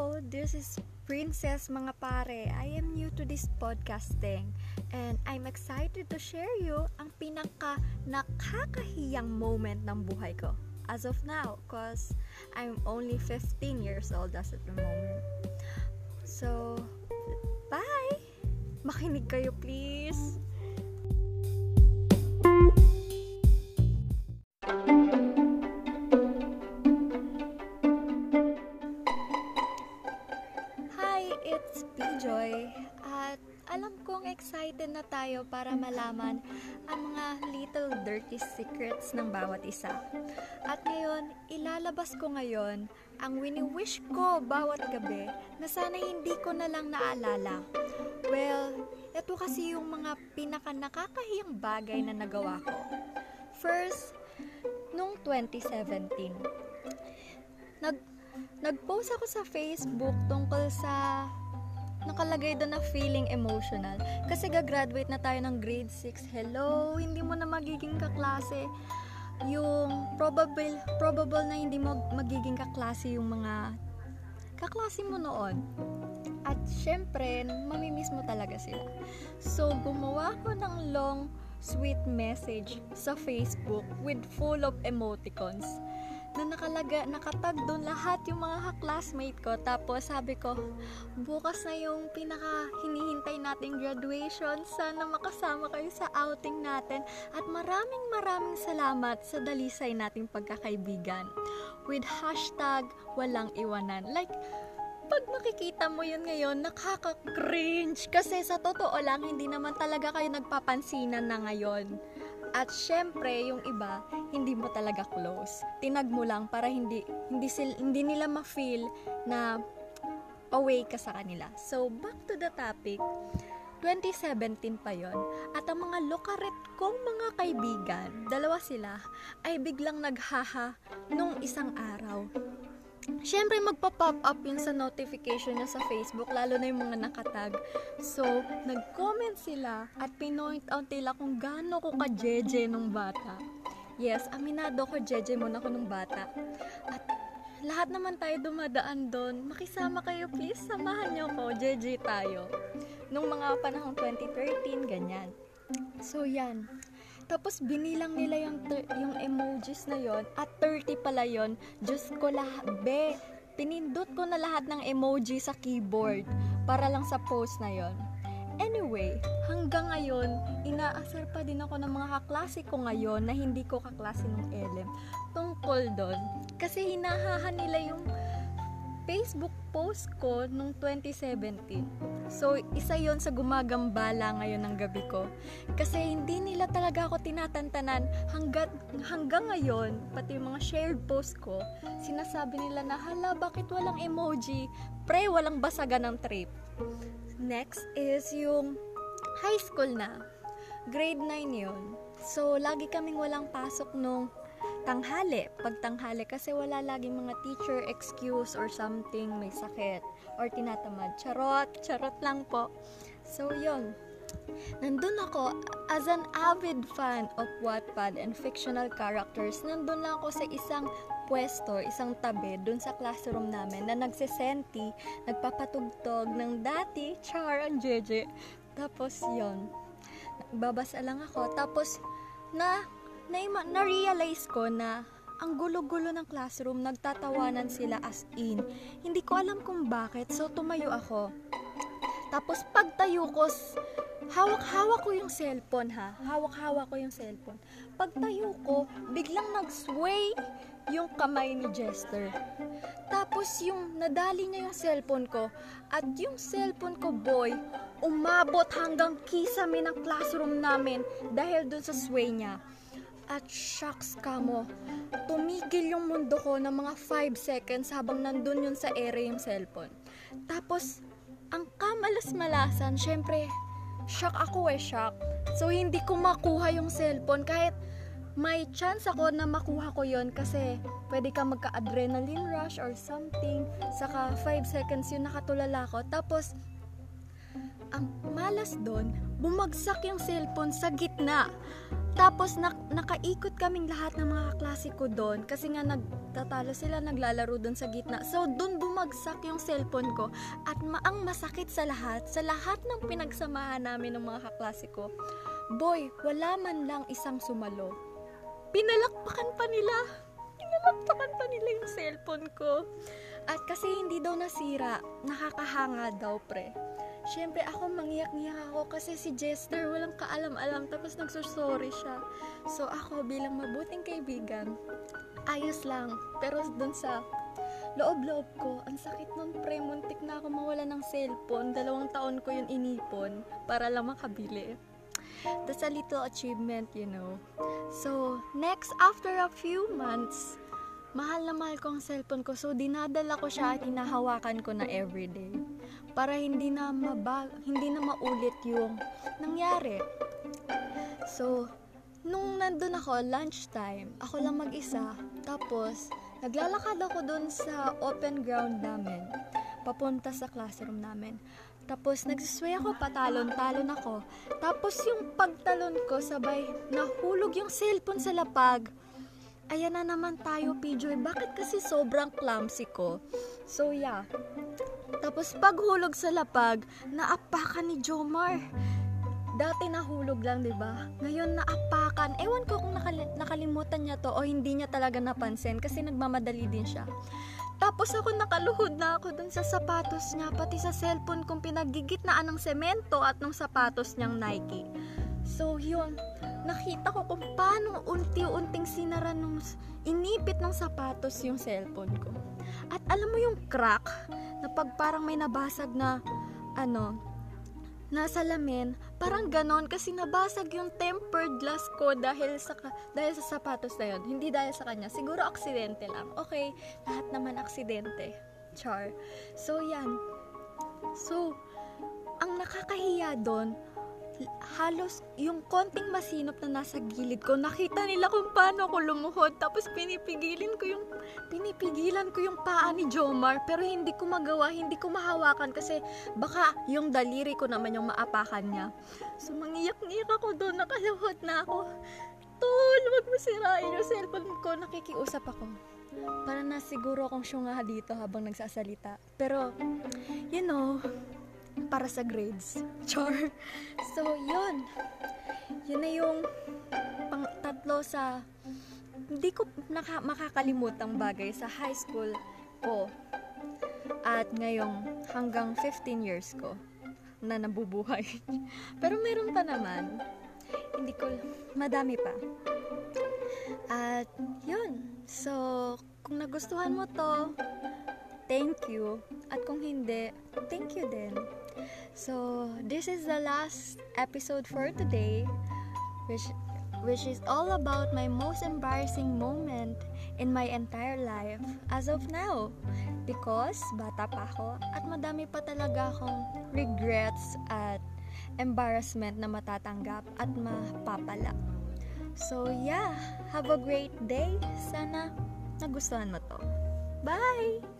Hello, this is Princess mga pare. I am new to this podcasting and I'm excited to share you ang pinaka nakakahiyang moment ng buhay ko as of now cause I'm only 15 years old as of the moment. So, bye! Makinig kayo please! Tayo para malaman ang mga little dirty secrets ng bawat isa. At ngayon, ilalabas ko ngayon ang wini-wish ko bawat gabi na sana hindi ko na lang naalala. Well, ito kasi yung mga pinaka nakakahiyang bagay na nagawa ko. First, nung 2017, nag nag-post ako sa Facebook tungkol sa nakalagay doon na feeling emotional. Kasi gagraduate na tayo ng grade 6. Hello, hindi mo na magiging kaklase yung probable probable na hindi mo magiging kaklase yung mga kaklase mo noon. At syempre, mamimiss mo talaga sila. So, gumawa ko ng long, sweet message sa Facebook with full of emoticons na nakalaga, nakatag doon lahat yung mga classmate ko. Tapos sabi ko, bukas na yung pinaka hinihintay nating graduation. Sana makasama kayo sa outing natin. At maraming maraming salamat sa dalisay nating pagkakaibigan. With hashtag walang iwanan. Like, pag nakikita mo yun ngayon, nakaka-cringe. Kasi sa totoo lang, hindi naman talaga kayo nagpapansinan na ngayon. At syempre, yung iba, hindi mo talaga close. Tinag mo lang para hindi hindi sil, hindi nila ma-feel na away ka sa kanila. So, back to the topic. 2017 pa yon At ang mga lokaret kong mga kaibigan, dalawa sila, ay biglang naghaha nung isang araw. Siyempre, magpa-pop up yun sa notification niya sa Facebook, lalo na yung mga nakatag. So, nag-comment sila at pinoint out nila kung gaano ko ka-jeje nung bata. Yes, aminado ko, jeje mo na ko nung bata. At lahat naman tayo dumadaan doon. Makisama kayo, please. Samahan niyo ko. Jeje tayo. Nung mga panahong 2013, ganyan. So, yan. Tapos binilang nila yung, yung emojis na yon at 30 pala yon Diyos ko lahat, be, pinindot ko na lahat ng emoji sa keyboard para lang sa post na yon. Anyway, hanggang ngayon, inaasar pa din ako ng mga kaklase ko ngayon na hindi ko kaklase ng LM tungkol doon. Kasi hinahahan nila yung Facebook post ko nung 2017. So, isa yon sa gumagambala ngayon ng gabi ko. Kasi hindi nila talaga ako tinatantanan hanggat, hanggang ngayon, pati yung mga shared post ko, sinasabi nila na, hala, bakit walang emoji? Pre, walang basaga ng trip. Next is yung high school na. Grade 9 yon So, lagi kaming walang pasok nung tanghali, pag tanghali kasi wala laging mga teacher excuse or something, may sakit or tinatamad. Charot, charot lang po. So, yon Nandun ako, as an avid fan of Wattpad and fictional characters, nandun lang ako sa isang pwesto, isang tabi, dun sa classroom namin, na nagsesenti, nagpapatugtog ng dati, char, ang jeje. Tapos, yon Babasa lang ako. Tapos, na na, na-realize ko na ang gulo-gulo ng classroom, nagtatawanan sila as in. Hindi ko alam kung bakit, so tumayo ako. Tapos pagtayo ko, hawak-hawak ko yung cellphone ha. Hawak-hawak ko yung cellphone. Pagtayo ko, biglang nag-sway yung kamay ni Jester. Tapos yung nadali niya yung cellphone ko at yung cellphone ko boy, umabot hanggang kisame ng classroom namin dahil dun sa sway niya. At shucks ka mo, tumigil yung mundo ko ng mga 5 seconds habang nandun yun sa ere yung cellphone. Tapos, ang kamalas-malasan, syempre, shock ako eh, shock. So, hindi ko makuha yung cellphone kahit may chance ako na makuha ko yon kasi pwede ka magka-adrenaline rush or something. Saka 5 seconds yun nakatulala ko. Tapos, ang malas doon, bumagsak yung cellphone sa gitna. Tapos nak nakaikot kaming lahat ng mga kaklase ko doon kasi nga nagtatalo sila naglalaro doon sa gitna. So doon bumagsak yung cellphone ko at ma ang masakit sa lahat, sa lahat ng pinagsamahan namin ng mga kaklase ko. Boy, wala man lang isang sumalo. Pinalakpakan pa nila. Pinalakpakan pa nila yung cellphone ko. At kasi hindi daw nasira, nakakahanga daw pre. Siyempre ako mangiyak-ngiyak ako kasi si Jester walang kaalam-alam tapos nagsusorry siya. So ako bilang mabuting kaibigan, ayos lang. Pero dun sa loob-loob ko, ang sakit nun pre, muntik na ako mawala ng cellphone. Dalawang taon ko yun inipon para lang makabili. That's a little achievement, you know. So, next, after a few months, mahal na mahal ko ang cellphone ko. So, dinadala ko siya at hinahawakan ko na everyday. Para hindi na mabag, hindi na maulit yung nangyari. So, nung nandun ako, lunchtime, ako lang mag-isa. Tapos, naglalakad ako dun sa open ground namin. Papunta sa classroom namin. Tapos nagsisway ako, patalon-talon ako. Tapos yung pagtalon ko, sabay nahulog yung cellphone sa lapag. Ayan na naman tayo, Pijoy. Bakit kasi sobrang clumsy ko? So, yeah. Tapos paghulog sa lapag, naapakan ni Jomar. Dati nahulog lang, 'di ba? Ngayon naapakan. Ewan ko kung nakali- nakalimutan niya 'to o hindi niya talaga napansin kasi nagmamadali din siya. Tapos ako nakaluhod na ako dun sa sapatos niya, pati sa cellphone kong pinagigitnaan ng semento at ng sapatos niyang Nike. So, yun. Nakita ko kung paano unti-unting sinara nung inipit ng sapatos yung cellphone ko. At alam mo yung crack na pag parang may nabasag na ano, nasa lamin, parang ganon kasi nabasag yung tempered glass ko dahil sa dahil sa sapatos na yun. Hindi dahil sa kanya. Siguro aksidente lang. Okay, lahat naman aksidente. Char. So, yan. So, ang nakakahiya doon, halos yung konting masinop na nasa gilid ko, nakita nila kung paano ako lumuhod. Tapos pinipigilin ko yung, pinipigilan ko yung paa ni Jomar. Pero hindi ko magawa, hindi ko mahawakan kasi baka yung daliri ko naman yung maapakan niya. So mangiyak-ngiyak ako doon, nakaluhod na ako. Tol, wag mo sirain yung cellphone ko. Nakikiusap ako. Para na siguro akong syunga dito habang nagsasalita. Pero, you know, para sa grades. Char. So, yun. Yun na yung pang tatlo sa hindi ko naka, makakalimutang bagay sa high school ko. At ngayong hanggang 15 years ko na nabubuhay. Pero meron pa naman. Hindi ko, madami pa. At yun. So, kung nagustuhan mo to, thank you. At kung hindi, thank you din. So, this is the last episode for today, which which is all about my most embarrassing moment in my entire life as of now. Because bata pa ako at madami pa talaga akong regrets at embarrassment na matatanggap at mapapala. So yeah, have a great day. Sana nagustuhan mo to. Bye!